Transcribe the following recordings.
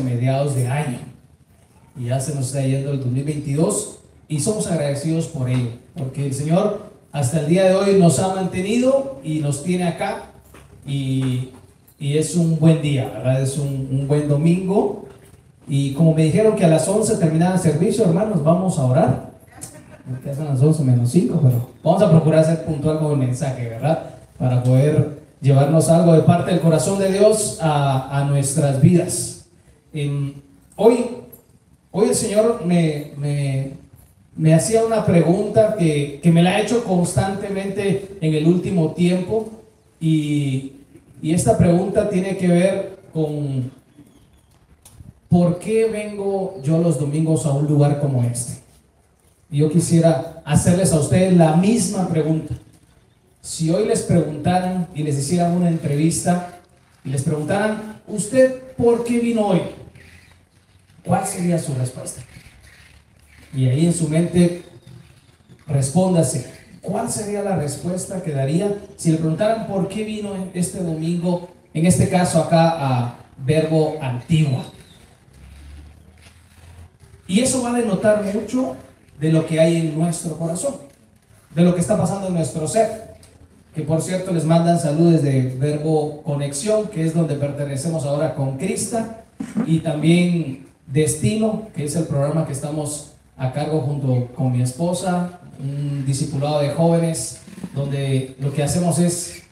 mediados de año. Y ya se nos está yendo el 2022 y somos agradecidos por ello, porque el Señor hasta el día de hoy nos ha mantenido y nos tiene acá y, y es un buen día, ¿verdad? Es un, un, buen domingo. Y como me dijeron que a las 11 terminaba el servicio, hermanos, vamos a orar. Ya son las 11 menos 5, pero vamos a procurar ser puntual con el mensaje, ¿verdad? Para poder llevarnos algo de parte del corazón de Dios a, a nuestras vidas. Hoy, hoy el Señor me, me, me hacía una pregunta que, que, me la ha hecho constantemente en el último tiempo y, y esta pregunta tiene que ver con ¿por qué vengo yo los domingos a un lugar como este? Yo quisiera hacerles a ustedes la misma pregunta. Si hoy les preguntaran y les hicieran una entrevista y les preguntaran, ¿usted por qué vino hoy? ¿Cuál sería su respuesta? Y ahí en su mente, respóndase, ¿cuál sería la respuesta que daría si le preguntaran por qué vino este domingo, en este caso acá a Verbo Antiguo? Y eso va a denotar mucho de lo que hay en nuestro corazón, de lo que está pasando en nuestro ser. Que por cierto les mandan saludos de Verbo Conexión, que es donde pertenecemos ahora con Crista, y también Destino, que es el programa que estamos a cargo junto con mi esposa, un discipulado de jóvenes, donde lo que hacemos es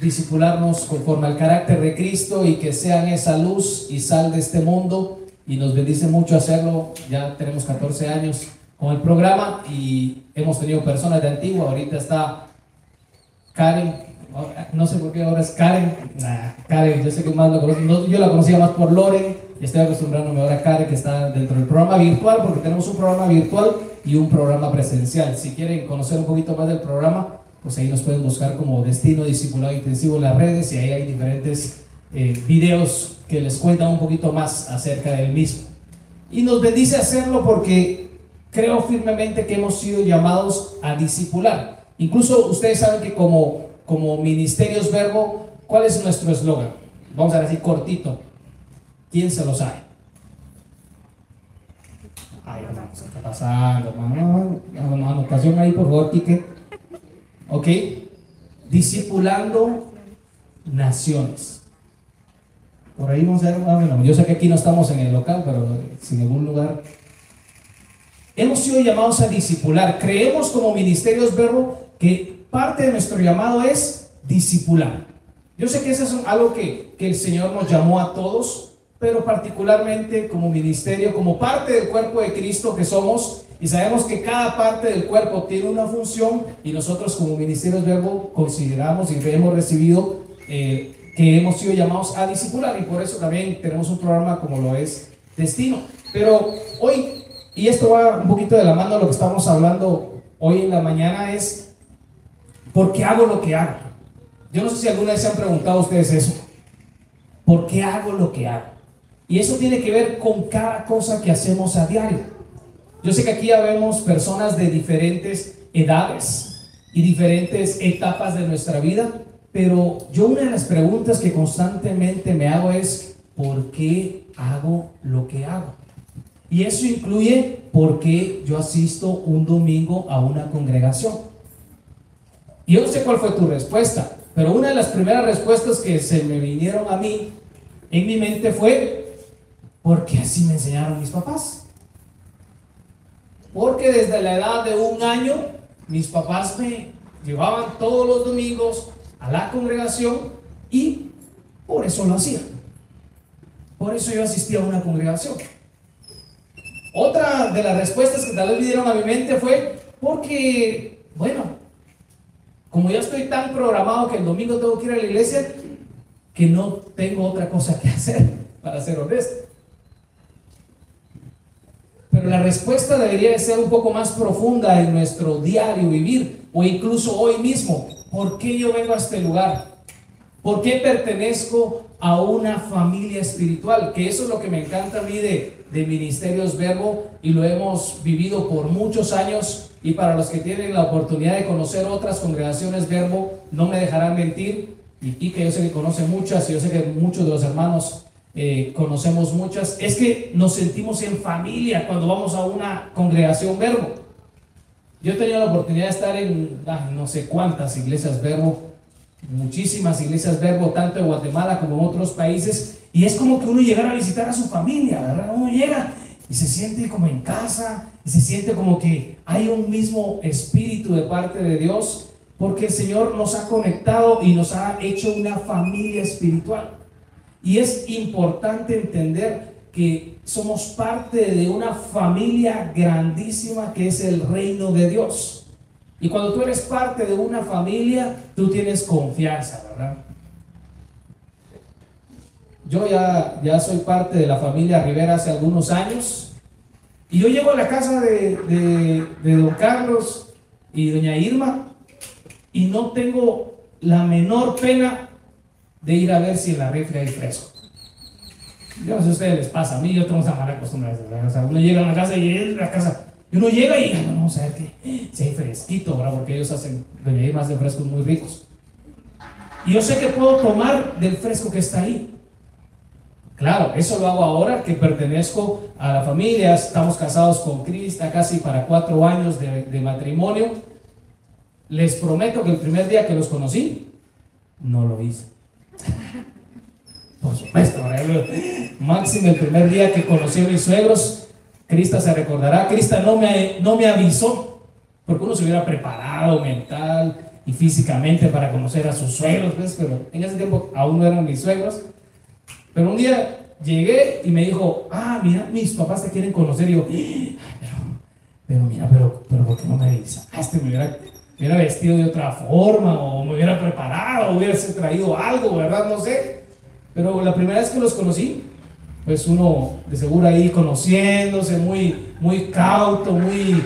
discipularnos conforme al carácter de Cristo y que sean esa luz y sal de este mundo. Y nos bendice mucho hacerlo. Ya tenemos 14 años con el programa y hemos tenido personas de Antigua. Ahorita está Karen, no sé por qué ahora es Karen. Karen, yo sé que más lo conozco. yo la conocía más por Loren. Estoy acostumbrándome ahora a Karen, que está dentro del programa virtual, porque tenemos un programa virtual y un programa presencial. Si quieren conocer un poquito más del programa, pues ahí nos pueden buscar como Destino Discipulado Intensivo en las redes y ahí hay diferentes eh, videos que les cuentan un poquito más acerca del mismo. Y nos bendice hacerlo porque creo firmemente que hemos sido llamados a discipular. Incluso ustedes saben que como, como Ministerios Verbo, ¿cuál es nuestro eslogan? Vamos a decir cortito. ¿Quién se lo sabe? Ay, hermano, ¿qué está pasando, hermano? Anotación ahí, por favor, Quique. ¿Ok? Discipulando naciones. Por ahí vamos a ver, bueno, yo sé que aquí no estamos en el local, pero si en algún lugar Hemos sido llamados a discipular. Creemos como ministerios verbo que parte de nuestro llamado es discipular. Yo sé que eso es algo que, que el Señor nos llamó a todos, pero particularmente como ministerio, como parte del cuerpo de Cristo que somos, y sabemos que cada parte del cuerpo tiene una función, y nosotros como ministerios verbo consideramos y hemos recibido eh, que hemos sido llamados a discipular, y por eso también tenemos un programa como lo es Destino. Pero hoy y esto va un poquito de la mano a lo que estamos hablando hoy en la mañana, es ¿por qué hago lo que hago? Yo no sé si alguna vez se han preguntado ustedes eso. ¿Por qué hago lo que hago? Y eso tiene que ver con cada cosa que hacemos a diario. Yo sé que aquí ya vemos personas de diferentes edades y diferentes etapas de nuestra vida, pero yo una de las preguntas que constantemente me hago es, ¿por qué hago lo que hago? Y eso incluye por qué yo asisto un domingo a una congregación. Y yo no sé cuál fue tu respuesta, pero una de las primeras respuestas que se me vinieron a mí en mi mente fue, porque así me enseñaron mis papás. Porque desde la edad de un año, mis papás me llevaban todos los domingos a la congregación y por eso lo hacía. Por eso yo asistía a una congregación. Otra de las respuestas que tal vez vinieron a mi mente fue porque, bueno, como ya estoy tan programado que el domingo tengo que ir a la iglesia, que no tengo otra cosa que hacer, para ser honesto. Pero la respuesta debería de ser un poco más profunda en nuestro diario vivir, o incluso hoy mismo. ¿Por qué yo vengo a este lugar? ¿Por qué pertenezco a una familia espiritual? Que eso es lo que me encanta a mí de, de Ministerios Verbo y lo hemos vivido por muchos años y para los que tienen la oportunidad de conocer otras congregaciones Verbo, no me dejarán mentir y que yo sé que conoce muchas y yo sé que muchos de los hermanos eh, conocemos muchas, es que nos sentimos en familia cuando vamos a una congregación verbo. Yo he tenido la oportunidad de estar en no sé cuántas iglesias verbo, muchísimas iglesias verbo, tanto en Guatemala como en otros países, y es como que uno llegara a visitar a su familia, ¿verdad? Uno llega y se siente como en casa, y se siente como que hay un mismo espíritu de parte de Dios, porque el Señor nos ha conectado y nos ha hecho una familia espiritual. Y es importante entender que somos parte de una familia grandísima que es el reino de Dios. Y cuando tú eres parte de una familia, tú tienes confianza, ¿verdad? Yo ya, ya soy parte de la familia Rivera hace algunos años. Y yo llego a la casa de, de don Carlos y doña Irma y no tengo la menor pena de ir a ver si en la refri hay fresco. Yo no sé a ustedes les pasa, a mí yo tengo esa mala costumbre. O sea, uno llega a la casa y es la casa. Y uno llega y no, vamos a ver que si hay fresquito, ¿verdad? Porque ellos hacen, más de frescos muy ricos. Y yo sé que puedo tomar del fresco que está ahí. Claro, eso lo hago ahora que pertenezco a la familia. Estamos casados con Crista casi para cuatro años de, de matrimonio. Les prometo que el primer día que los conocí, no lo hice. Por supuesto, máximo el primer día que conocí a mis suegros, Crista se recordará, Crista no me, no me avisó, porque uno se hubiera preparado mental y físicamente para conocer a sus suegros, pero en ese tiempo aún no eran mis suegros. Pero un día llegué y me dijo, ah, mira, mis papás te quieren conocer. Y yo, pero, mira, pero, pero ¿por qué no me avisa? Ah, este me hubiera, hubiera vestido de otra forma, o me hubiera preparado, o hubiera traído algo, ¿verdad? No sé. Pero la primera vez que los conocí, pues uno de seguro ahí conociéndose, muy, muy cauto, muy...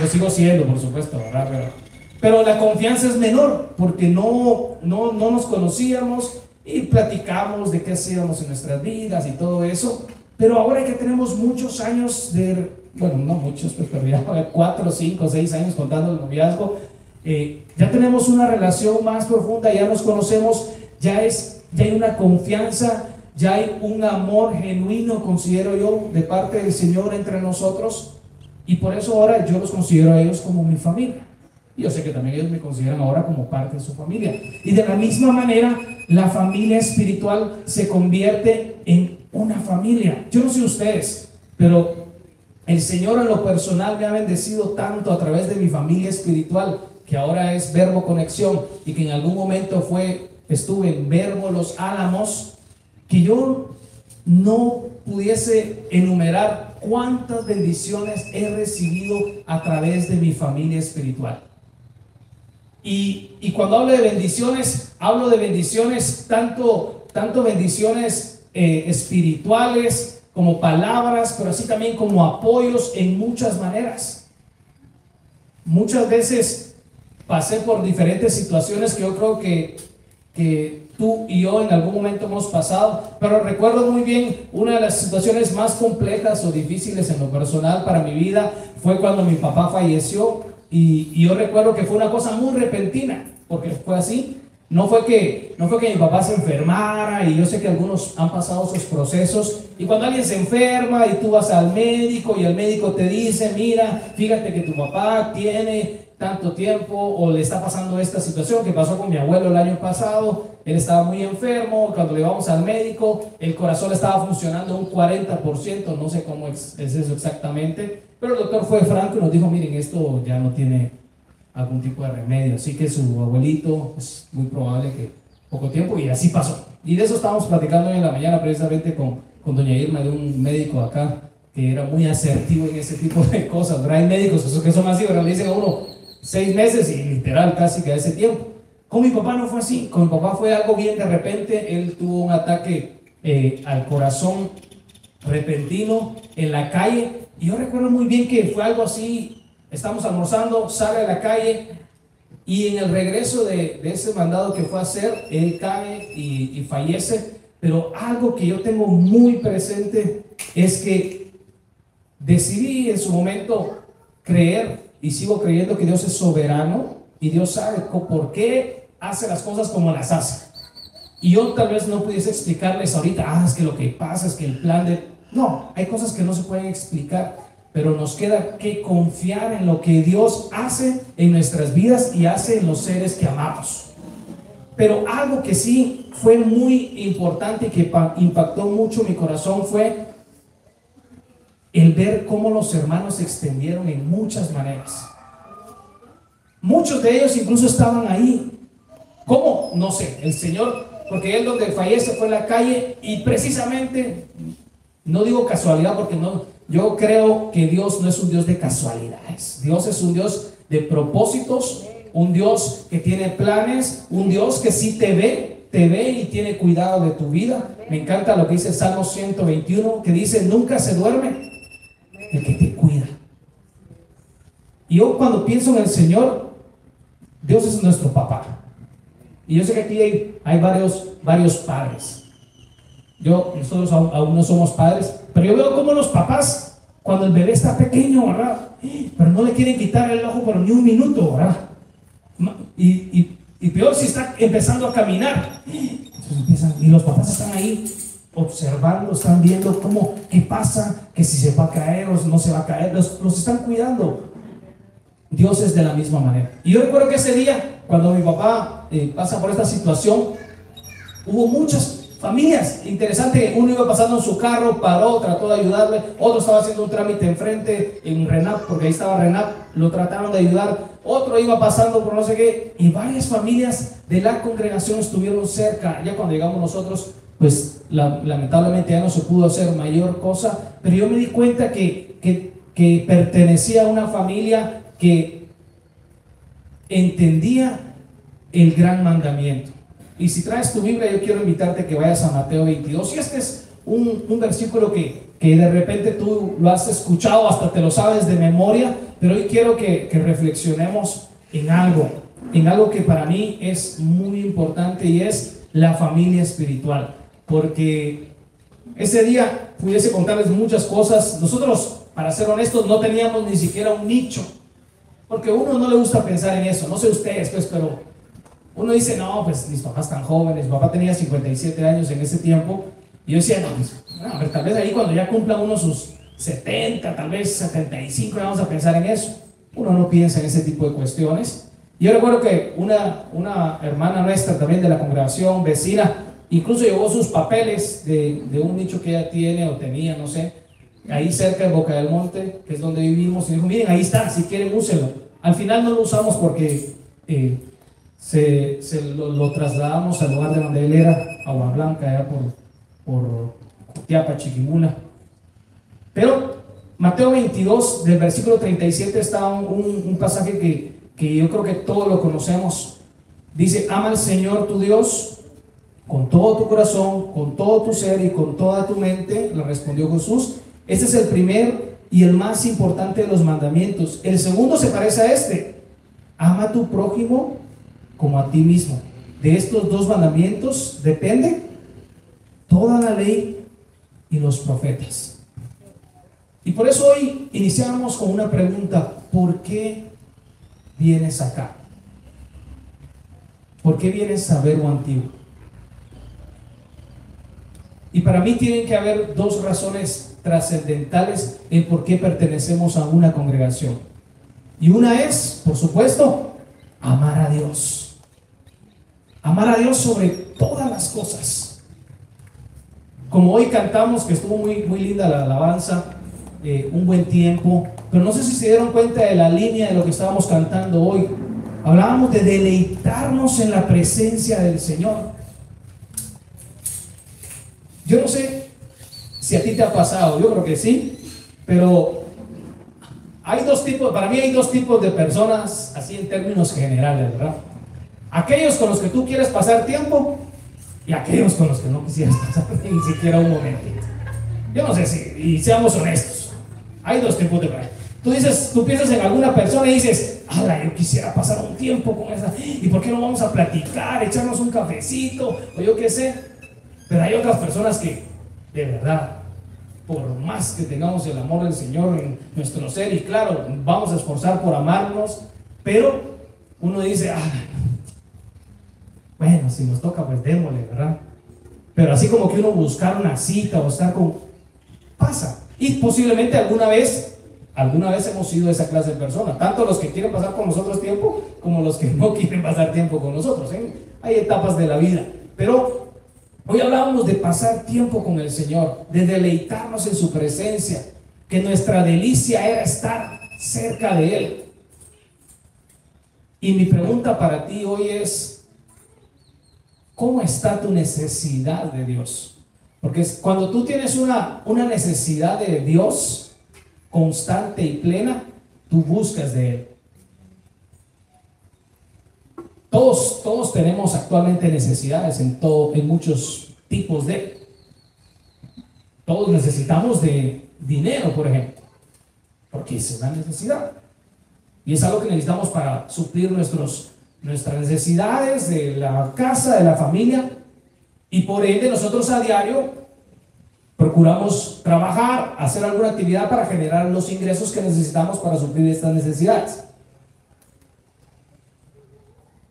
Lo sigo siendo, por supuesto, ¿verdad? Pero, la confianza es menor, porque no, no, no nos conocíamos y platicamos de qué hacíamos en nuestras vidas y todo eso. Pero ahora que tenemos muchos años de, bueno, no muchos, pero ya cuatro, cinco, seis años contando el noviazgo, eh, ya tenemos una relación más profunda, ya nos conocemos, ya es ya hay una confianza, ya hay un amor genuino, considero yo, de parte del Señor entre nosotros. Y por eso ahora yo los considero a ellos como mi familia. Y yo sé que también ellos me consideran ahora como parte de su familia. Y de la misma manera, la familia espiritual se convierte en una familia. Yo no sé ustedes, pero el Señor en lo personal me ha bendecido tanto a través de mi familia espiritual, que ahora es verbo conexión y que en algún momento fue estuve en Verbo Los Álamos, que yo no pudiese enumerar cuántas bendiciones he recibido a través de mi familia espiritual. Y, cuando hablo de bendiciones, hablo de bendiciones, tanto, tanto bendiciones eh, espirituales como palabras, pero así también como apoyos en muchas maneras. Muchas veces pasé por diferentes situaciones que yo creo que que tú y yo en algún momento hemos pasado, pero recuerdo muy bien una de las situaciones más complejas o difíciles en lo personal para mi vida fue cuando mi papá falleció y, yo recuerdo que fue una cosa muy repentina, porque fue así. No fue, que, no fue que mi papá se enfermara y yo sé que algunos han pasado esos procesos. Y cuando alguien se enferma y tú vas al médico y el médico te dice, mira, fíjate que tu papá tiene tanto tiempo o le está pasando esta situación que pasó con mi abuelo el año pasado. Él estaba muy enfermo, cuando le vamos al médico, el corazón estaba funcionando un 40%, no sé cómo es, eso exactamente, pero el doctor fue franco y nos dijo, miren, esto ya no tiene algún tipo de remedio, así que su abuelito es muy probable que poco tiempo y así pasó. Y de eso estábamos platicando hoy en la mañana precisamente con, con doña Irma de un médico acá que era muy asertivo en ese tipo de cosas, ¿verdad? Hay médicos esos que son así, pero le dicen a uno, seis meses y literal casi que a ese tiempo. Con mi papá no fue así, con mi papá fue algo bien de repente, él tuvo un ataque eh, al corazón repentino en la calle y yo recuerdo muy bien que fue algo así, estamos almorzando, sale a la calle y en el regreso de, ese mandado que fue a hacer, él cae y, y fallece, pero algo que yo tengo muy presente es que decidí en su momento creer y sigo creyendo que Dios es soberano y Dios sabe por qué hace las cosas como las hace. Y yo tal vez no pudiese explicarles ahorita, ah, es que lo que pasa es que el plan de... No, hay cosas que no se pueden explicar, pero nos queda que confiar en lo que Dios hace en nuestras vidas y hace en los seres que amamos. Pero algo que sí fue muy importante y que impactó mucho mi corazón fue el ver cómo los hermanos se extendieron en muchas maneras. Muchos de ellos incluso estaban ahí. ¿Cómo? No sé. El Señor, porque él donde fallece fue en la calle y precisamente, no digo casualidad porque no, yo creo que Dios no es un Dios de casualidades. Dios es un Dios de propósitos, un Dios que tiene planes, un Dios que sí te ve, te ve y tiene cuidado de tu vida. Me encanta lo que dice el Salmo 121, que dice, nunca se duerme el que te cuida. Y yo cuando pienso en el Señor, Dios es nuestro papá. Y yo sé que aquí hay, varios, varios padres. Yo, nosotros aún, no somos padres, pero yo veo como los papás, cuando el bebé está pequeño, ¿verdad? Pero no le quieren quitar el ojo por ni un minuto, ¿verdad? Y, peor si está empezando a caminar. y los papás están ahí observando, están viendo cómo, qué pasa, que si se va a caer o no se va a caer, los, están cuidando. Dios es de la misma manera. Y yo recuerdo que ese día, cuando mi papá eh, pasa por esta situación, hubo muchas familias. Interesante, uno iba pasando en su carro, paró, trató de ayudarle, otro estaba haciendo un trámite enfrente en Renap, porque ahí estaba Renap, lo trataron de ayudar, otro iba pasando por no sé qué, y varias familias de la congregación estuvieron cerca. Ya cuando llegamos nosotros, pues lamentablemente ya no se pudo hacer mayor cosa, pero yo me di cuenta que, que, que pertenecía a una familia que entendía el gran mandamiento. Y si traes tu Biblia, yo quiero invitarte a que vayas a Mateo 22. Y este es un, un versículo que, que, de repente tú lo has escuchado, hasta te lo sabes de memoria, pero hoy quiero que, que reflexionemos en algo, en algo que para mí es muy importante y es la familia espiritual. Porque ese día pudiese contarles muchas cosas. Nosotros, para ser honestos, no teníamos ni siquiera un nicho. Porque a uno no le gusta pensar en eso. No sé ustedes, pues, pero uno dice, no, pues mis papás están jóvenes. Mi papá tenía 57 años en ese tiempo. Y yo decía, no, pues, tal vez ahí cuando ya cumpla uno sus 70, tal vez 75, vamos a pensar en eso. Uno no piensa en ese tipo de cuestiones. Yo recuerdo que una, una hermana nuestra también de la congregación, vecina, incluso llevó sus papeles de, de un nicho que ella tiene o tenía, no sé, ahí cerca de Boca del Monte, que es donde vivimos, y dijo, miren, ahí está, si quieren úsenlo. Al final no lo usamos porque eh, se, se lo, trasladamos al lugar de donde él era, Agua Blanca, por, por Tiapa, Chiquimula. Pero Mateo 22, del versículo 37, está un, un pasaje que, que yo creo que todos lo conocemos. Dice, ama al Señor tu Dios con todo tu corazón, con todo tu ser y con toda tu mente, le respondió Jesús. Este es el primer y el más importante de los mandamientos. El segundo se parece a este. Ama a tu prójimo como a ti mismo. De estos dos mandamientos depende toda la ley y los profetas. Y por eso hoy iniciamos con una pregunta. ¿Por qué vienes acá? ¿Por qué vienes a ver lo antiguo? Y para mí tienen que haber dos razones trascendentales en por qué pertenecemos a una congregación. Y una es, por supuesto, amar a Dios. Amar a Dios sobre todas las cosas. Como hoy cantamos, que estuvo muy, muy linda la alabanza, eh, un buen tiempo, pero no sé si se dieron cuenta de la línea de lo que estábamos cantando hoy. Hablábamos de deleitarnos en la presencia del Señor. Yo no sé si a ti te ha pasado, yo creo que sí, pero hay dos tipos, para mí hay dos tipos de personas, así en términos generales, ¿verdad? Aquellos con los que tú quieres pasar tiempo y aquellos con los que no quisieras pasar ni siquiera un momentito. Yo no sé si, y seamos honestos, hay dos tipos de personas. Tú dices, tú piensas en alguna persona y dices, ala, yo quisiera pasar un tiempo con esa, ¿y por qué no vamos a platicar, echarnos un cafecito, o yo qué sé? Pero hay otras personas que, de verdad, por más que tengamos el amor del Señor en nuestro ser, y claro, vamos a esforzar por amarnos, pero uno dice, ah, Bueno, si nos toca, pues démosle, ¿verdad? Pero así como que uno buscar una cita o estar con... Pasa. Y posiblemente alguna vez, alguna vez hemos sido esa clase de persona. Tanto los que quieren pasar con nosotros tiempo como los que no quieren pasar tiempo con nosotros. ¿eh? Hay etapas de la vida. Pero hoy hablábamos de pasar tiempo con el Señor, de deleitarnos en su presencia, que nuestra delicia era estar cerca de Él. Y mi pregunta para ti hoy es, ¿cómo está tu necesidad de Dios? Porque cuando tú tienes una, una necesidad de Dios constante y plena, tú buscas de Él. Todos, todos tenemos actualmente necesidades en, todo, en muchos tipos de... Todos necesitamos de dinero, por ejemplo, porque es una necesidad. Y es algo que necesitamos para suplir nuestros, nuestras necesidades de la casa, de la familia. Y por ende nosotros a diario procuramos trabajar, hacer alguna actividad para generar los ingresos que necesitamos para suplir estas necesidades.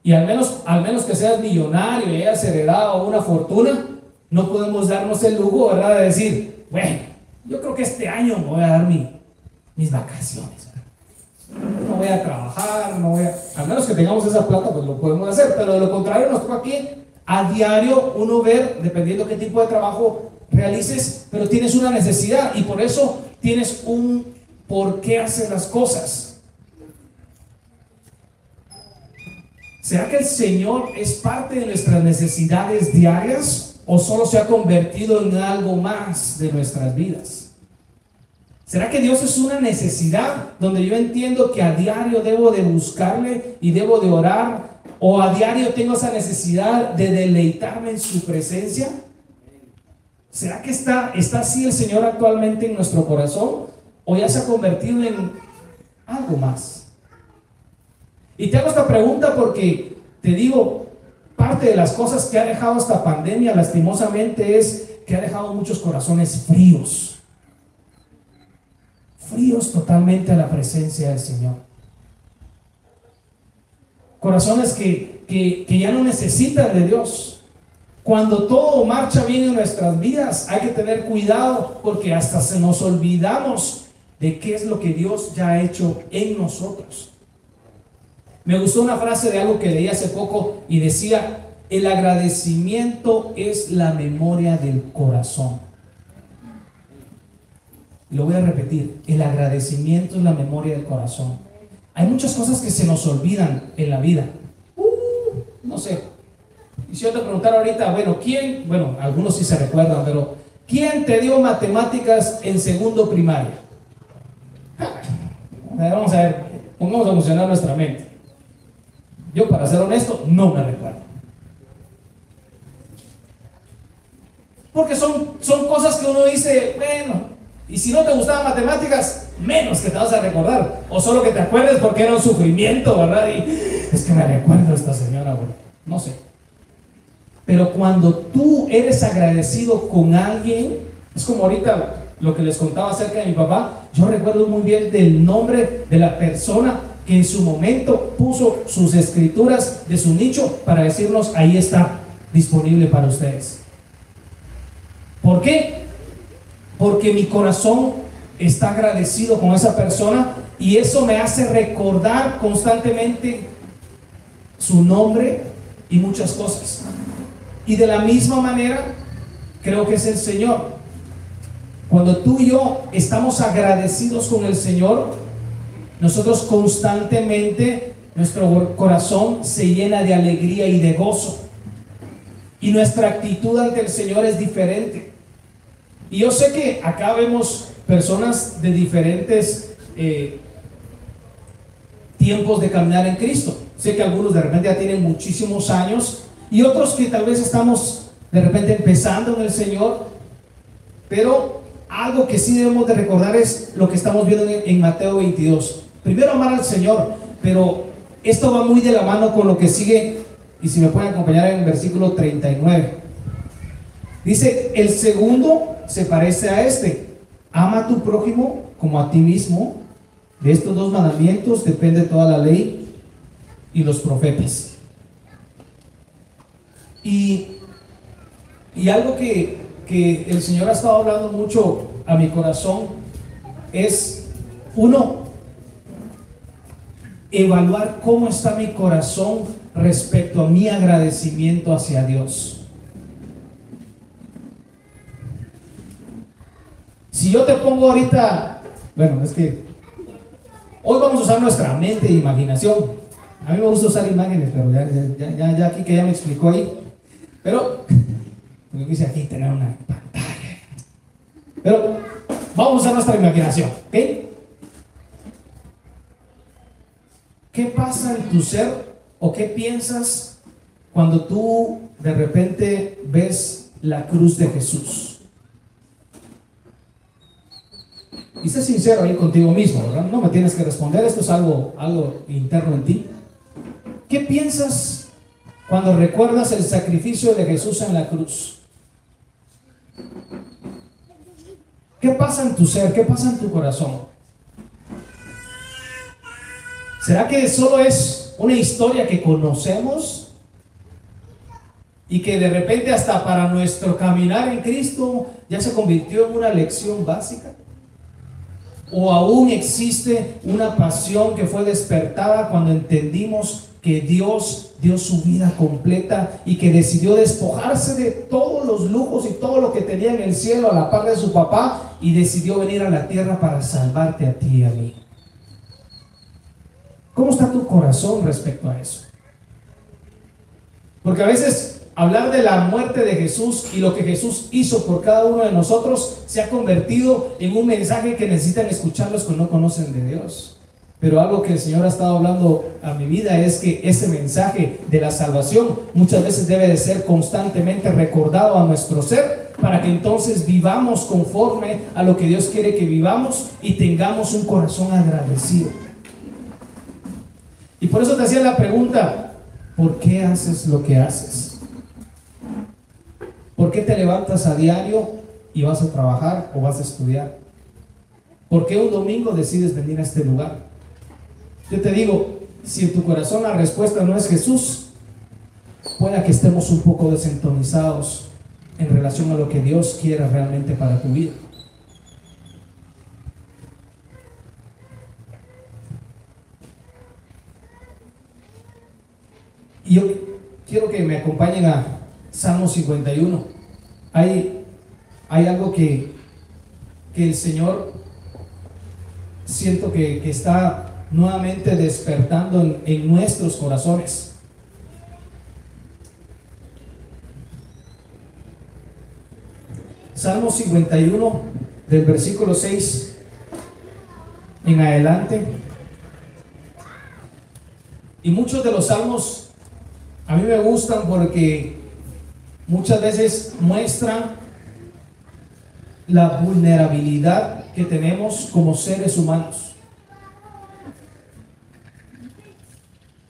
Y al menos, al menos que seas millonario y hayas heredado una fortuna, no podemos darnos el lujo, ¿verdad? De decir, bueno, yo creo que este año me voy a dar mis vacaciones no voy a trabajar, no voy a... Al menos que tengamos esa plata, pues lo podemos hacer, pero de lo contrario nos toca aquí a diario uno ver, dependiendo qué tipo de trabajo realices, pero tienes una necesidad y por eso tienes un por qué hacer las cosas. ¿Será que el Señor es parte de nuestras necesidades diarias o solo se ha convertido en algo más de nuestras vidas? ¿Será que Dios es una necesidad donde yo entiendo que a diario debo de buscarle y debo de orar? ¿O a diario tengo esa necesidad de deleitarme en su presencia? ¿Será que está, está así el Señor actualmente en nuestro corazón? ¿O ya se ha convertido en algo más? Y te hago esta pregunta porque te digo, parte de las cosas que ha dejado esta pandemia lastimosamente es que ha dejado muchos corazones fríos fríos totalmente a la presencia del Señor. Corazones que, que, ya no necesitan de Dios. Cuando todo marcha bien en nuestras vidas, hay que tener cuidado porque hasta se nos olvidamos de qué es lo que Dios ya ha hecho en nosotros. Me gustó una frase de algo que leí hace poco y decía, el agradecimiento es la memoria del corazón. Lo voy a repetir, el agradecimiento es la memoria del corazón. Hay muchas cosas que se nos olvidan en la vida. Uh, no sé. Y si yo te preguntara ahorita, bueno, ¿quién? Bueno, algunos sí se recuerdan, pero ¿quién te dio matemáticas en segundo primaria? Vamos a ver, pongamos a funcionar nuestra mente. Yo, para ser honesto, no me recuerdo. Porque son, son cosas que uno dice, bueno, y si no te gustaban matemáticas, menos que te vas a recordar. O solo que te acuerdes porque era un sufrimiento, ¿verdad? Y es que me recuerdo esta señora, No sé. Pero cuando tú eres agradecido con alguien, es como ahorita lo que les contaba acerca de mi papá, yo recuerdo muy bien del nombre de la persona que en su momento puso sus escrituras de su nicho para decirnos, ahí está, disponible para ustedes. ¿Por qué? Porque mi corazón está agradecido con esa persona y eso me hace recordar constantemente su nombre y muchas cosas. Y de la misma manera, creo que es el Señor. Cuando tú y yo estamos agradecidos con el Señor, nosotros constantemente, nuestro corazón se llena de alegría y de gozo. Y nuestra actitud ante el Señor es diferente. Y yo sé que acá vemos personas de diferentes eh, tiempos de caminar en Cristo. Sé que algunos de repente ya tienen muchísimos años y otros que tal vez estamos de repente empezando en el Señor. Pero algo que sí debemos de recordar es lo que estamos viendo en, en Mateo 22. Primero amar al Señor, pero esto va muy de la mano con lo que sigue. Y si me pueden acompañar en el versículo 39. Dice, el segundo se parece a este. Ama a tu prójimo como a ti mismo. De estos dos mandamientos depende toda la ley y los profetas. Y, y algo que, que el Señor ha estado hablando mucho a mi corazón es, uno, evaluar cómo está mi corazón respecto a mi agradecimiento hacia Dios. Si yo te pongo ahorita, bueno, es que hoy vamos a usar nuestra mente e imaginación. A mí me gusta usar imágenes, pero ya, ya, aquí que ya me explicó ahí. Pero, yo quise aquí tener una pantalla. Pero vamos a usar nuestra imaginación, ¿ok? ¿Qué pasa en tu ser o qué piensas cuando tú de repente ves la cruz de Jesús? Y sé sincero ahí contigo mismo, ¿verdad? No me tienes que responder, esto es algo, algo interno en ti. ¿Qué piensas cuando recuerdas el sacrificio de Jesús en la cruz? ¿Qué pasa en tu ser? ¿Qué pasa en tu corazón? ¿Será que solo es una historia que conocemos y que de repente hasta para nuestro caminar en Cristo ya se convirtió en una lección básica? ¿O aún existe una pasión que fue despertada cuando entendimos que Dios dio su vida completa y que decidió despojarse de todos los lujos y todo lo que tenía en el cielo a la par de su papá y decidió venir a la tierra para salvarte a ti y a mí? ¿Cómo está tu corazón respecto a eso? Porque a veces hablar de la muerte de Jesús y lo que Jesús hizo por cada uno de nosotros se ha convertido en un mensaje que necesitan escuchar los que no conocen de Dios. Pero algo que el Señor ha estado hablando a mi vida es que ese mensaje de la salvación muchas veces debe de ser constantemente recordado a nuestro ser para que entonces vivamos conforme a lo que Dios quiere que vivamos y tengamos un corazón agradecido. Y por eso te hacía la pregunta, ¿por qué haces lo que haces? ¿Por qué te levantas a diario y vas a trabajar o vas a estudiar? ¿Por qué un domingo decides venir a este lugar? Yo te digo, si en tu corazón la respuesta no es Jesús, pueda que estemos un poco desentonizados en relación a lo que Dios quiera realmente para tu vida. Y yo quiero que me acompañen a Salmo 51. Hay, hay algo que, que el Señor siento que, está nuevamente despertando en, en nuestros corazones. Salmo 51 del versículo 6 en adelante. Y muchos de los salmos a mí me gustan porque muchas veces muestran la vulnerabilidad que tenemos como seres humanos.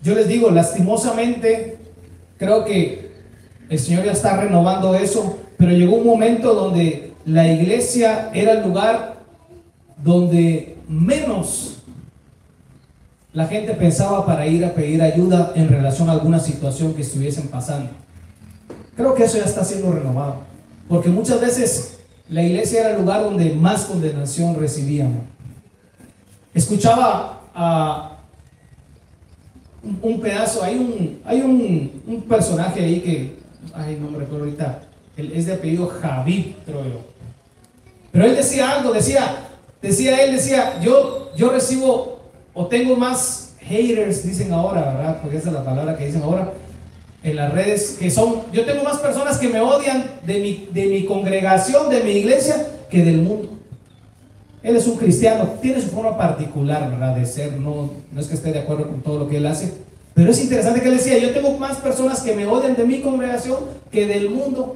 Yo les digo, lastimosamente, creo que el Señor ya está renovando eso, pero llegó un momento donde la iglesia era el lugar donde menos la gente pensaba para ir a pedir ayuda en relación a alguna situación que estuviesen pasando. Creo que eso ya está siendo renovado. Porque muchas veces la iglesia era el lugar donde más condenación recibíamos. Escuchaba a un, pedazo, hay un, hay un, personaje ahí que, ay, no me recuerdo ahorita, es de apellido Javid, creo yo. Pero él decía algo, decía, decía él, decía, yo, yo recibo o tengo más haters, dicen ahora, ¿verdad? Porque esa es la palabra que dicen ahora, en las redes, que son, yo tengo más personas que me odian de mi, de mi congregación, de mi iglesia, que del mundo. Él es un cristiano, tiene su forma particular, ¿verdad? De ser, no, no es que esté de acuerdo con todo lo que él hace, pero es interesante que él decía, yo tengo más personas que me odian de mi congregación que del mundo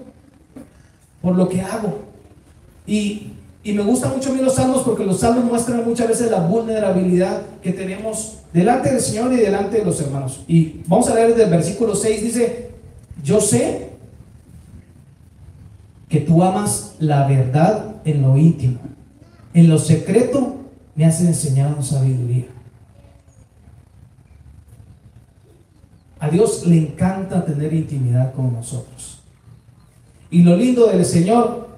por lo que hago. Y y me gusta mucho a los salmos porque los salmos muestran muchas veces la vulnerabilidad que tenemos delante del Señor y delante de los hermanos. Y vamos a leer desde el versículo 6, dice, yo sé que tú amas la verdad en lo íntimo. En lo secreto me has enseñado sabiduría. A Dios le encanta tener intimidad con nosotros. Y lo lindo del Señor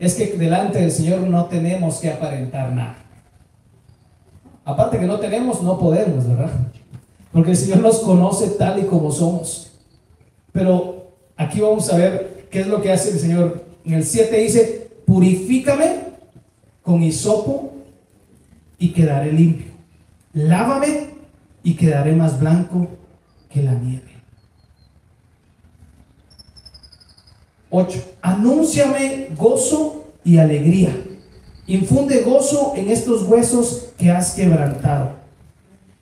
es que delante del Señor no tenemos que aparentar nada. Aparte que no tenemos, no podemos, ¿verdad? Porque el Señor nos conoce tal y como somos. Pero aquí vamos a ver qué es lo que hace el Señor. En el 7 dice, purifícame con hisopo y quedaré limpio. Lávame y quedaré más blanco que la nieve. 8. Anúnciame gozo y alegría. Infunde gozo en estos huesos que has quebrantado.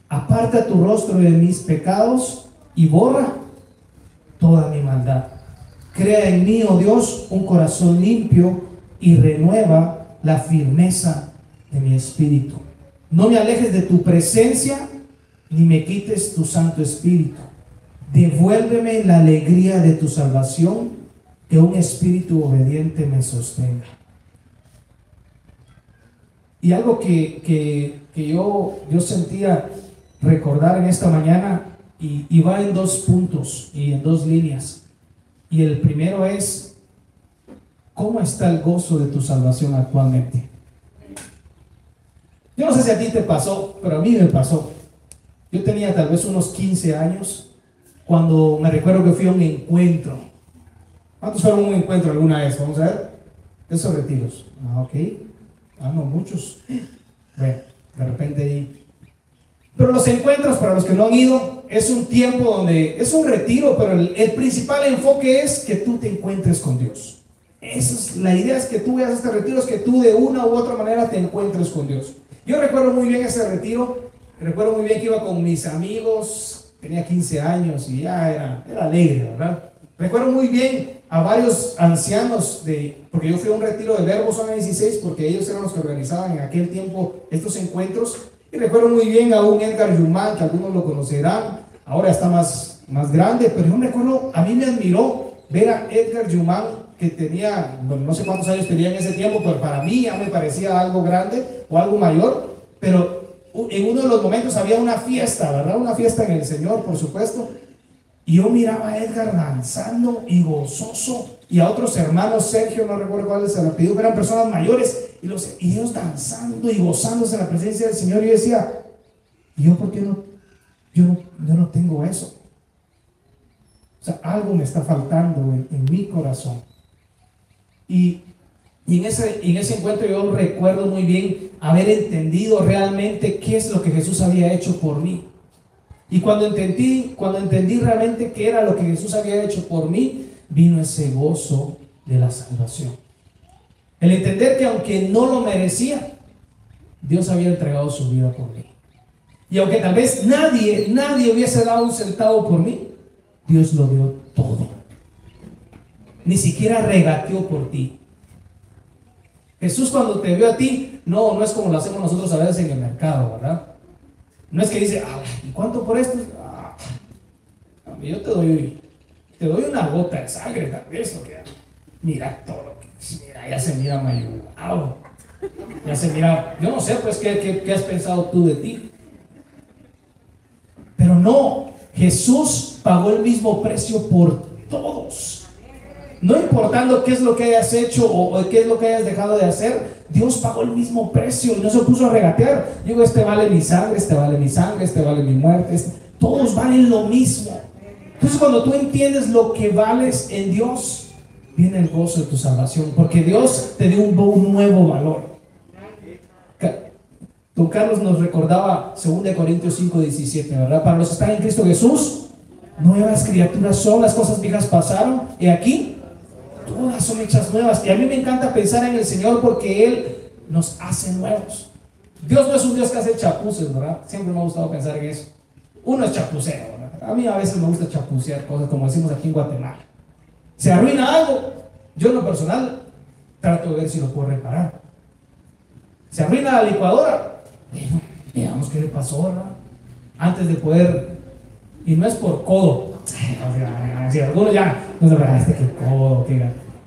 Aparta tu rostro de mis pecados y borra toda mi maldad. Crea en mí, oh Dios, un corazón limpio y renueva la firmeza de mi espíritu. No me alejes de tu presencia ni me quites tu Santo Espíritu. Devuélveme la alegría de tu salvación, que un espíritu obediente me sostenga. Y algo que, yo, yo sentía recordar en esta mañana, y, y va en dos puntos y en dos líneas. Y el primero es, ¿cómo está el gozo de tu salvación actualmente? Yo no sé si a ti te pasó, pero a mí me pasó. Yo tenía tal vez unos 15 años cuando me recuerdo que fui a un encuentro. ¿Cuántos fueron un encuentro alguna vez? Vamos a ver. Esos retiros. Ah, ok. Ah, no, muchos. Bueno, de repente ahí. Pero los encuentros, para los que no han ido, es un tiempo donde es un retiro, pero el, el principal enfoque es que tú te encuentres con Dios. Esa es, la idea es que tú veas este retiro, es que tú de una u otra manera te encuentres con Dios. Yo recuerdo muy bien ese retiro Recuerdo muy bien que iba con mis amigos, tenía 15 años y ya era, era alegre, ¿verdad? Recuerdo muy bien a varios ancianos, de, porque yo fui a un retiro de Verbo Zona 16, porque ellos eran los que organizaban en aquel tiempo estos encuentros. Y recuerdo muy bien a un Edgar Yumán, que algunos lo conocerán, ahora está más, más grande, pero yo me recuerdo, a mí me admiró ver a Edgar Yumán, que tenía, bueno, no sé cuántos años tenía en ese tiempo, pero para mí ya me parecía algo grande o algo mayor, pero en uno de los momentos había una fiesta, ¿verdad? Una fiesta en el Señor, por supuesto. Y yo miraba a Edgar danzando y gozoso. Y a otros hermanos, Sergio, no recuerdo cuáles se lo pidió, eran personas mayores. Y, los, ellos danzando y gozándose en la presencia del Señor. Y yo decía, ¿y yo por qué no? Yo no, no tengo eso. O sea, algo me está faltando en, en mi corazón. Y y en ese, en ese encuentro yo recuerdo muy bien haber entendido realmente qué es lo que Jesús había hecho por mí. Y cuando entendí, cuando entendí realmente qué era lo que Jesús había hecho por mí, vino ese gozo de la salvación. El entender que aunque no lo merecía, Dios había entregado su vida por mí. Y aunque tal vez nadie, nadie hubiese dado un centavo por mí, Dios lo dio todo. Ni siquiera regateó por ti. Jesús cuando te vio a ti, no, no es como lo hacemos nosotros a veces en el mercado, ¿verdad? No es que dice, ah, ¿y cuánto por esto? Ah, yo te doy, te doy una gota de sangre, tal vez, que mira todo lo que, mira, ya se mira mayugado, ya se mira, yo no sé, pues, ¿qué, qué has pensado tú de ti? Pero no, Jesús pagó el mismo precio por todos. No importando qué es lo que hayas hecho o, qué es lo que hayas dejado de hacer, Dios pagó el mismo precio y no se puso a regatear. Digo, este vale mi sangre, este vale mi sangre, este vale mi muerte. Este, todos valen lo mismo. Entonces cuando tú entiendes lo que vales en Dios, viene el gozo de tu salvación, porque Dios te dio un, un nuevo valor. Don Carlos nos recordaba 2 Corintios 5, 17, ¿verdad? Para los que están en Cristo Jesús, nuevas criaturas son, las cosas viejas pasaron, y aquí todas son hechas nuevas. Y a mí me encanta pensar en el Señor porque Él nos hace nuevos. Dios no es un Dios que hace chapuces, ¿verdad? Siempre me ha gustado pensar en eso. Uno es chapucero, ¿verdad? A mí a veces me gusta chapucear cosas como decimos aquí en Guatemala. Se arruina algo. Yo en lo personal trato de ver si lo puedo reparar. Se arruina la licuadora. Bueno, veamos qué le pasó, ¿verdad? Antes de poder... Y no es por codo. O sea, algunos ya no este que codo,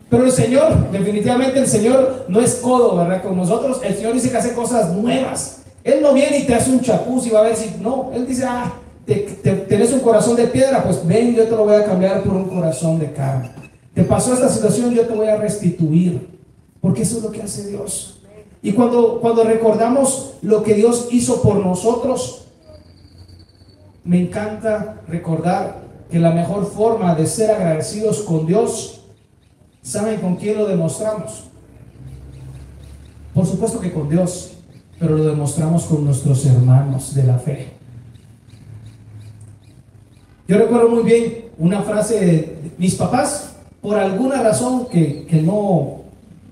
Pero el Señor, definitivamente el Señor no es codo, ¿verdad? Con nosotros, el Señor dice que hace cosas nuevas. Él no viene y te hace un chapuz y va a ver si. No, Él dice, ah, tenés un corazón de piedra, pues ven, yo te lo voy a cambiar por un corazón de carne. Te pasó esta situación, yo te voy a restituir. Porque eso es lo que hace Dios. Y cuando, cuando recordamos lo que Dios hizo por nosotros, me encanta recordar que la mejor forma de ser agradecidos con Dios, ¿saben con quién lo demostramos? Por supuesto que con Dios, pero lo demostramos con nuestros hermanos de la fe. Yo recuerdo muy bien una frase de mis papás, por alguna razón que, que no,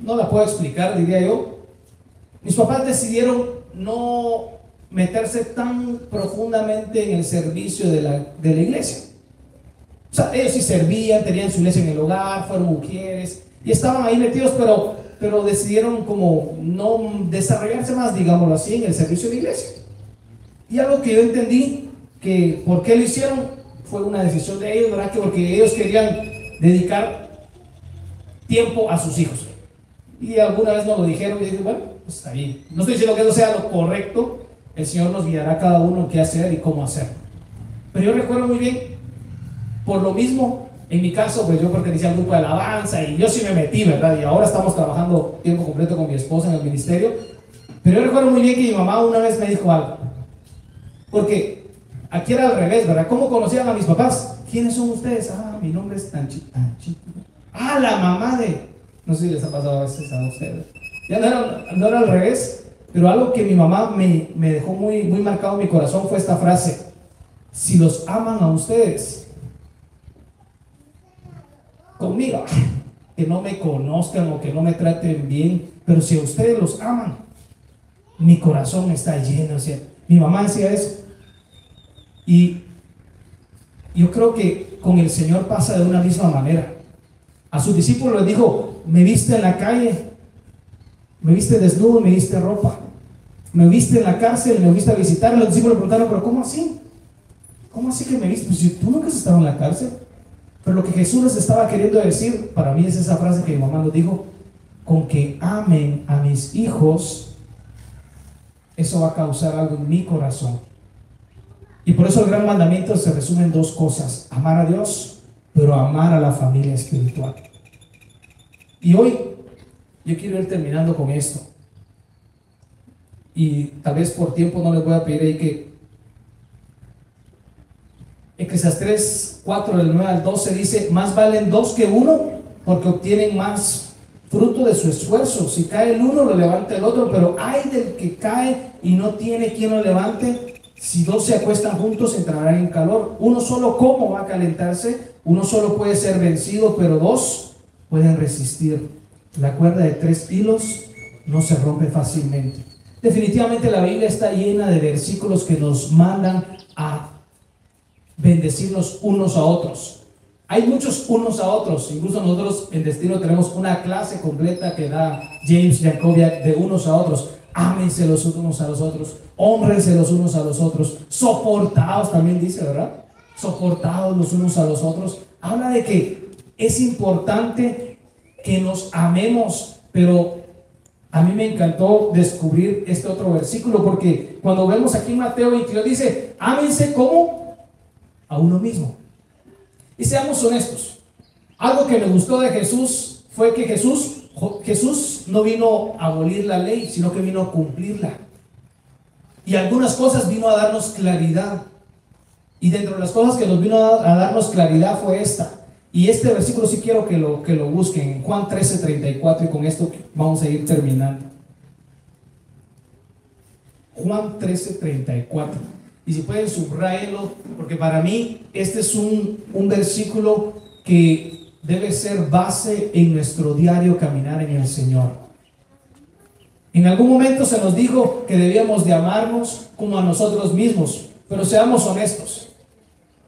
no la puedo explicar, diría yo, mis papás decidieron no meterse tan profundamente en el servicio de la, de la iglesia. O sea, ellos sí servían, tenían su iglesia en el hogar, fueron mujeres y estaban ahí metidos, pero, pero decidieron como no desarrollarse más, digámoslo así, en el servicio de iglesia. Y algo que yo entendí, que por qué lo hicieron, fue una decisión de ellos, ¿verdad? Que porque ellos querían dedicar tiempo a sus hijos. Y alguna vez nos lo dijeron y dije, bueno, pues está bien. No estoy diciendo que eso sea lo correcto, el Señor nos guiará a cada uno qué hacer y cómo hacer. Pero yo recuerdo muy bien, por lo mismo, en mi caso, pues yo pertenecía al grupo de alabanza y yo sí me metí, ¿verdad? Y ahora estamos trabajando tiempo completo con mi esposa en el ministerio. Pero yo recuerdo muy bien que mi mamá una vez me dijo algo. Porque aquí era al revés, ¿verdad? ¿Cómo conocían a mis papás? ¿Quiénes son ustedes? Ah, mi nombre es Tanchi. Ah, la mamá de... No sé si les ha pasado a veces a ustedes. Ya no era, no era al revés, pero algo que mi mamá me, me dejó muy, muy marcado en mi corazón fue esta frase. Si los aman a ustedes, conmigo, que no me conozcan o que no me traten bien, pero si ustedes los aman, mi corazón está lleno. Mi mamá decía eso. Y yo creo que con el Señor pasa de una misma manera. A sus discípulos les dijo, me viste en la calle, me viste desnudo, me viste ropa, me viste en la cárcel, me viste a visitar. Los discípulos preguntaron, pero ¿cómo así? ¿Cómo así que me viste? Pues tú nunca has estado en la cárcel. Pero lo que Jesús les estaba queriendo decir, para mí es esa frase que mi mamá nos dijo, con que amen a mis hijos, eso va a causar algo en mi corazón. Y por eso el gran mandamiento se resume en dos cosas, amar a Dios, pero amar a la familia espiritual. Y hoy yo quiero ir terminando con esto. Y tal vez por tiempo no les voy a pedir ahí que Eclesiastes 4 del 9 al 12 dice, más valen dos que uno porque obtienen más fruto de su esfuerzo. Si cae el uno, lo levanta el otro, pero hay del que cae y no tiene quien lo levante. Si dos se acuestan juntos, entrarán en calor. Uno solo, ¿cómo va a calentarse? Uno solo puede ser vencido, pero dos pueden resistir. La cuerda de tres hilos no se rompe fácilmente. Definitivamente la Biblia está llena de versículos que nos mandan a bendecirnos unos a otros. Hay muchos unos a otros, incluso nosotros en Destino tenemos una clase completa que da James Jacobiak de unos a otros. Ámense los unos a los otros, honrense los unos a los otros, soportados también dice, ¿verdad? Soportados los unos a los otros. Habla de que es importante que nos amemos, pero a mí me encantó descubrir este otro versículo porque cuando vemos aquí Mateo 22 dice, ámense como a uno mismo. Y seamos honestos. Algo que me gustó de Jesús fue que Jesús, Jesús no vino a abolir la ley, sino que vino a cumplirla. Y algunas cosas vino a darnos claridad. Y dentro de las cosas que nos vino a darnos claridad fue esta. Y este versículo sí quiero que lo, que lo busquen, Juan 13, 34, y con esto vamos a ir terminando. Juan 13, 34. Y si pueden subrayarlo, porque para mí este es un, un versículo que debe ser base en nuestro diario caminar en el Señor. En algún momento se nos dijo que debíamos de amarnos como a nosotros mismos, pero seamos honestos.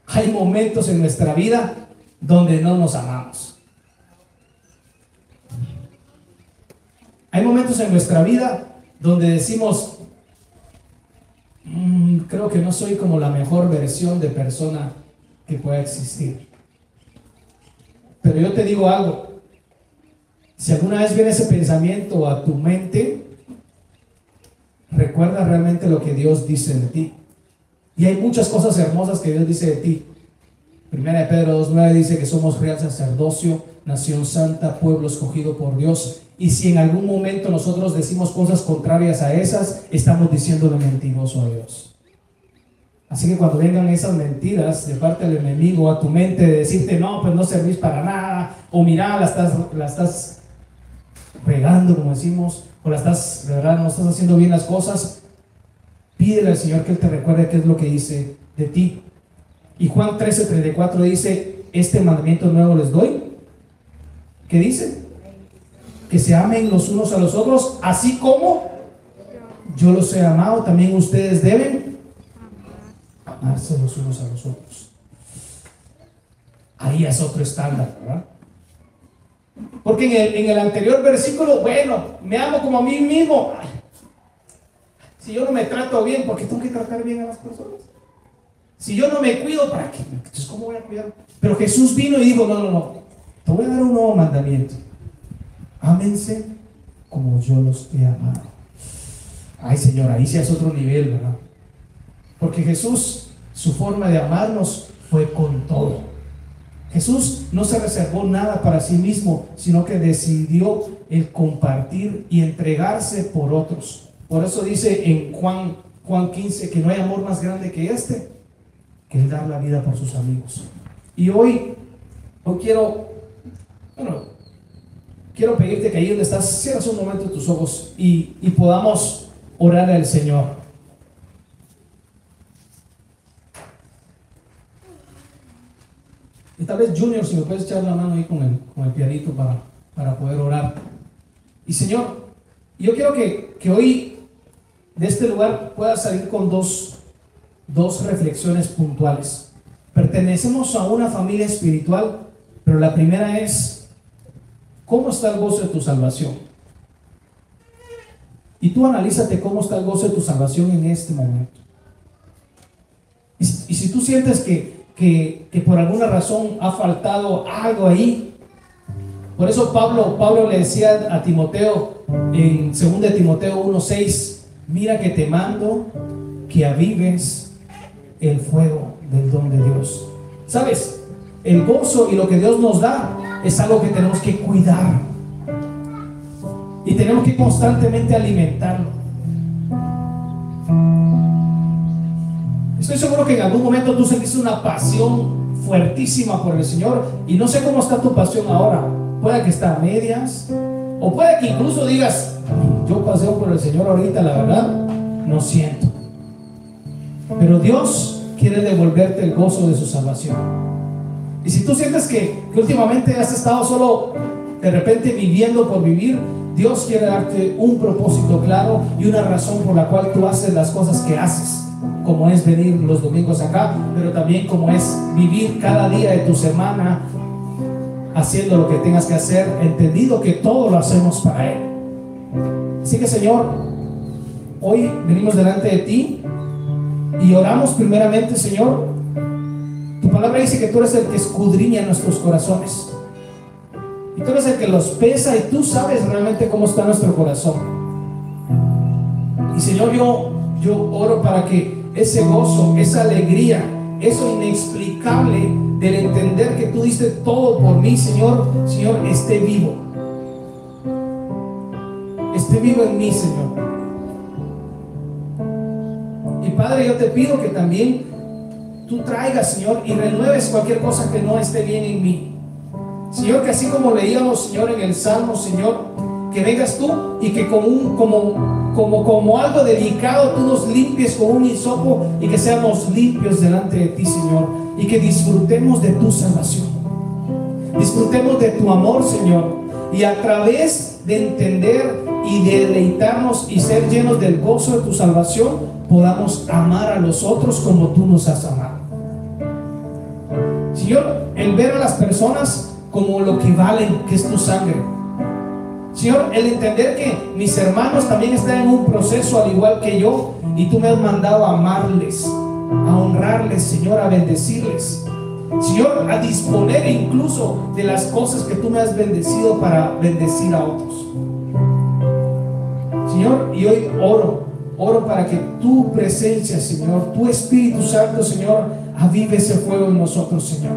Hay momentos en nuestra vida donde no nos amamos. Hay momentos en nuestra vida donde decimos, Mm, creo que no soy como la mejor versión de persona que pueda existir. Pero yo te digo algo, si alguna vez viene ese pensamiento a tu mente, recuerda realmente lo que Dios dice de ti. Y hay muchas cosas hermosas que Dios dice de ti. Primera de Pedro 2.9 dice que somos real sacerdocio, nación santa, pueblo escogido por Dios. Y si en algún momento nosotros decimos cosas contrarias a esas, estamos diciéndole mentiroso a Dios. Así que cuando vengan esas mentiras de parte del enemigo a tu mente de decirte, no, pues no servís para nada, o mira, la estás, la estás regando, como decimos, o la estás, de verdad, no estás haciendo bien las cosas, pídele al Señor que Él te recuerde qué es lo que dice de ti. Y Juan 13, 34 dice, este mandamiento nuevo les doy. ¿Qué dice? Que se amen los unos a los otros, así como yo los he amado, también ustedes deben amarse los unos a los otros. Ahí es otro estándar, ¿verdad? Porque en el, en el anterior versículo, bueno, me amo como a mí mismo. si yo no me trato bien, ¿por qué tengo que tratar bien a las personas? Si yo no me cuido, ¿para qué? Entonces, ¿cómo voy a cuidar? Pero Jesús vino y dijo, no, no, no, te voy a dar un nuevo mandamiento. Ámense como yo los he amado. Ay, Señor, ahí sí es otro nivel, ¿verdad? Porque Jesús, su forma de amarnos fue con todo. Jesús no se reservó nada para sí mismo, sino que decidió el compartir y entregarse por otros. Por eso dice en Juan, Juan 15 que no hay amor más grande que este, que el dar la vida por sus amigos. Y hoy, hoy quiero, bueno, quiero pedirte que ahí donde estás, cierres un momento tus ojos y, y podamos orar al Señor. Y tal vez Junior, si me puedes echar la mano ahí con el, con el pianito para, para poder orar. Y Señor, yo quiero que, que hoy de este lugar pueda salir con dos, dos reflexiones puntuales. Pertenecemos a una familia espiritual, pero la primera es, ¿cómo está el gozo de tu salvación? Y tú analízate cómo está el gozo de tu salvación en este momento. Y, si tú sientes que, que, por alguna razón ha faltado algo ahí. Por eso Pablo, Pablo le decía a Timoteo en 2 de Timoteo 1:6, mira que te mando que avives el fuego del don de Dios. ¿Sabes? El gozo y lo que Dios nos da es algo que tenemos que cuidar. Y tenemos que constantemente alimentarlo. Estoy seguro que en algún momento tú sentiste una pasión fuertísima por el Señor y no sé cómo está tu pasión ahora. Puede que está a medias o puede que incluso digas, yo paseo por el Señor ahorita, la verdad, no siento. Pero Dios quiere devolverte el gozo de su salvación. Y si tú sientes que, últimamente has estado solo de repente viviendo por vivir, Dios quiere darte un propósito claro y una razón por la cual tú haces las cosas que haces como es venir los domingos acá, pero también como es vivir cada día de tu semana haciendo lo que tengas que hacer, entendido que todo lo hacemos para Él. Así que Señor, hoy venimos delante de ti y oramos primeramente, Señor. Palabra dice que tú eres el que escudriña nuestros corazones. Y tú eres el que los pesa y tú sabes realmente cómo está nuestro corazón. Y Señor, yo, yo oro para que ese gozo, esa alegría, eso inexplicable del entender que tú diste todo por mí, Señor, Señor, esté vivo. Esté vivo en mí, Señor. Y Padre, yo te pido que también tú traigas, Señor, y renueves cualquier cosa que no esté bien en mí. Señor, que así como leíamos, Señor, en el Salmo, Señor, que vengas tú y que como, un, como, como, como algo delicado tú nos limpies con un hisopo y que seamos limpios delante de ti, Señor, y que disfrutemos de tu salvación. Disfrutemos de tu amor, Señor, y a través de entender y de deleitarnos y ser llenos del gozo de tu salvación, podamos amar a los otros como tú nos has amado. Señor, el ver a las personas como lo que valen, que es tu sangre Señor, el entender que mis hermanos también están en un proceso al igual que yo y tú me has mandado a amarles, a honrarles, Señor, a bendecirles. Señor, a disponer incluso de las cosas que tú me has bendecido para bendecir a otros. Señor, y hoy oro, oro para que tu presencia, Señor, tu Espíritu Santo, Señor, avive ese fuego en nosotros, Señor.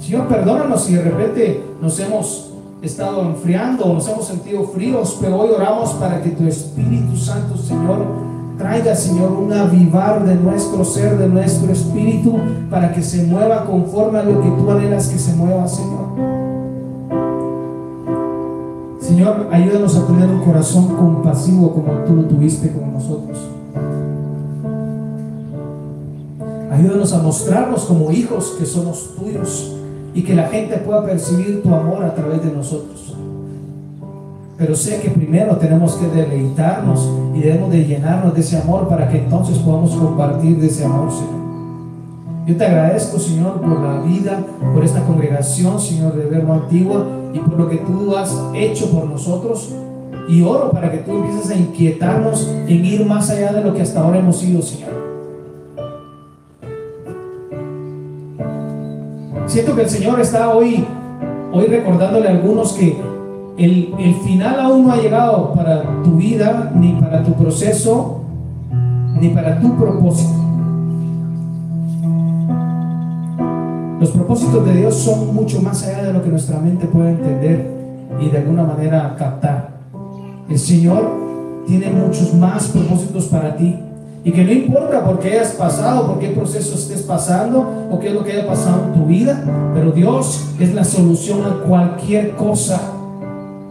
Señor, perdónanos si de repente nos hemos estado enfriando nos hemos sentido fríos, pero hoy oramos para que tu Espíritu Santo, Señor, traiga, Señor, un avivar de nuestro ser, de nuestro espíritu, para que se mueva conforme a lo que tú anhelas que se mueva, Señor. Señor, ayúdanos a tener un corazón compasivo como tú lo tuviste con nosotros. Ayúdanos a mostrarnos como hijos que somos tuyos y que la gente pueda percibir tu amor a través de nosotros. Pero sé que primero tenemos que deleitarnos y debemos de llenarnos de ese amor para que entonces podamos compartir ese amor, Señor. Yo te agradezco, Señor, por la vida, por esta congregación, Señor, de Verbo Antigua y por lo que tú has hecho por nosotros. Y oro para que tú empieces a inquietarnos en ir más allá de lo que hasta ahora hemos sido, Señor. Siento que el Señor está hoy, hoy recordándole a algunos que el, el final aún no ha llegado para tu vida, ni para tu proceso, ni para tu propósito. Los propósitos de Dios son mucho más allá de lo que nuestra mente puede entender y de alguna manera captar. El Señor tiene muchos más propósitos para ti. Y que no importa por qué hayas pasado, por qué proceso estés pasando o qué es lo que haya pasado en tu vida, pero Dios es la solución a cualquier cosa.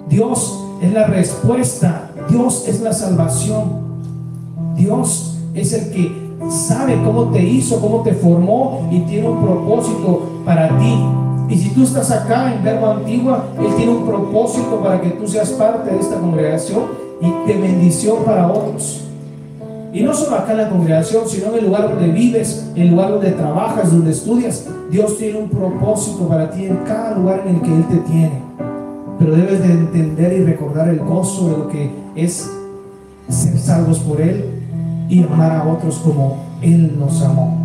Dios es la respuesta. Dios es la salvación. Dios es el que sabe cómo te hizo, cómo te formó y tiene un propósito para ti. Y si tú estás acá en Verbo Antigua, Él tiene un propósito para que tú seas parte de esta congregación y de bendición para otros. Y no solo acá en la congregación, sino en el lugar donde vives, en el lugar donde trabajas, donde estudias. Dios tiene un propósito para ti en cada lugar en el que Él te tiene. Pero debes de entender y recordar el gozo de lo que es ser salvos por Él y amar a otros como Él nos amó.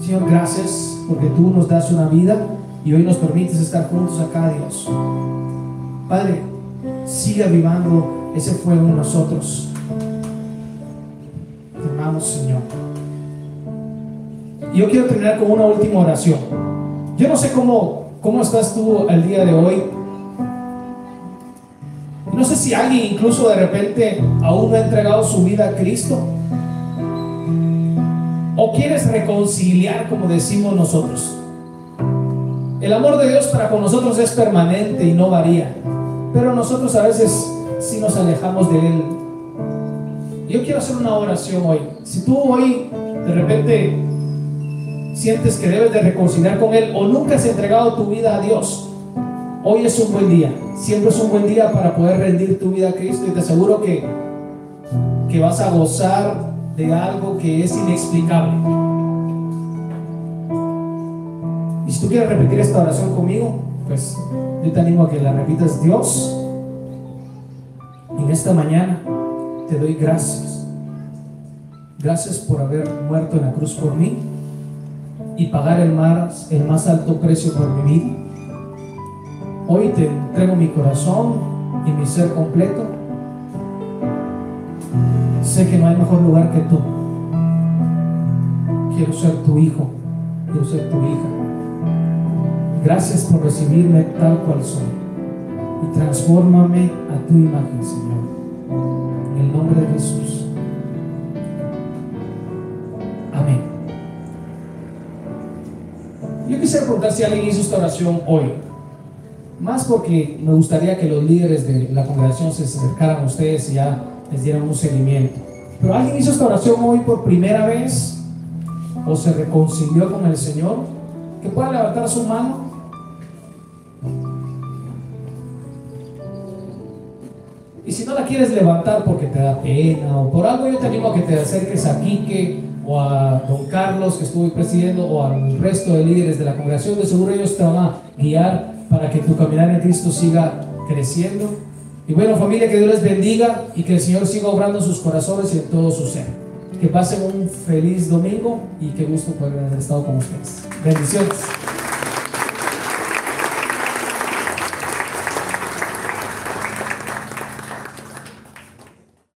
Señor, gracias porque tú nos das una vida y hoy nos permites estar juntos acá, Dios. Padre, sigue avivando ese fuego en nosotros Señor. Yo quiero terminar con una última oración. Yo no sé cómo, cómo estás tú al día de hoy. No sé si alguien incluso de repente aún no ha entregado su vida a Cristo. O quieres reconciliar como decimos nosotros. El amor de Dios para con nosotros es permanente y no varía. Pero nosotros a veces si nos alejamos de Él yo quiero hacer una oración hoy. Si tú hoy de repente sientes que debes de reconciliar con Él o nunca has entregado tu vida a Dios, hoy es un buen día. Siempre es un buen día para poder rendir tu vida a Cristo y te aseguro que, que vas a gozar de algo que es inexplicable. Y si tú quieres repetir esta oración conmigo, pues yo te animo a que la repitas. Dios, en esta mañana te doy gracias. Gracias por haber muerto en la cruz por mí y pagar el más, el más alto precio por mi vida. Hoy te entrego mi corazón y mi ser completo. Sé que no hay mejor lugar que tú. Quiero ser tu hijo, quiero ser tu hija. Gracias por recibirme tal cual soy y transfórmame a tu imagen, Señor de Jesús. Amén. Yo quisiera preguntar si alguien hizo esta oración hoy. Más porque me gustaría que los líderes de la congregación se acercaran a ustedes y ya les dieran un seguimiento. Pero alguien hizo esta oración hoy por primera vez o se reconcilió con el Señor, que pueda levantar su mano la quieres levantar porque te da pena o por algo, yo te animo a que te acerques a Quique o a don Carlos que estuve presidiendo o al resto de líderes de la congregación. De seguro ellos te van a guiar para que tu caminar en Cristo siga creciendo. Y bueno, familia, que Dios les bendiga y que el Señor siga obrando en sus corazones y en todo su ser. Que pasen un feliz domingo y qué gusto poder haber estado con ustedes. Bendiciones.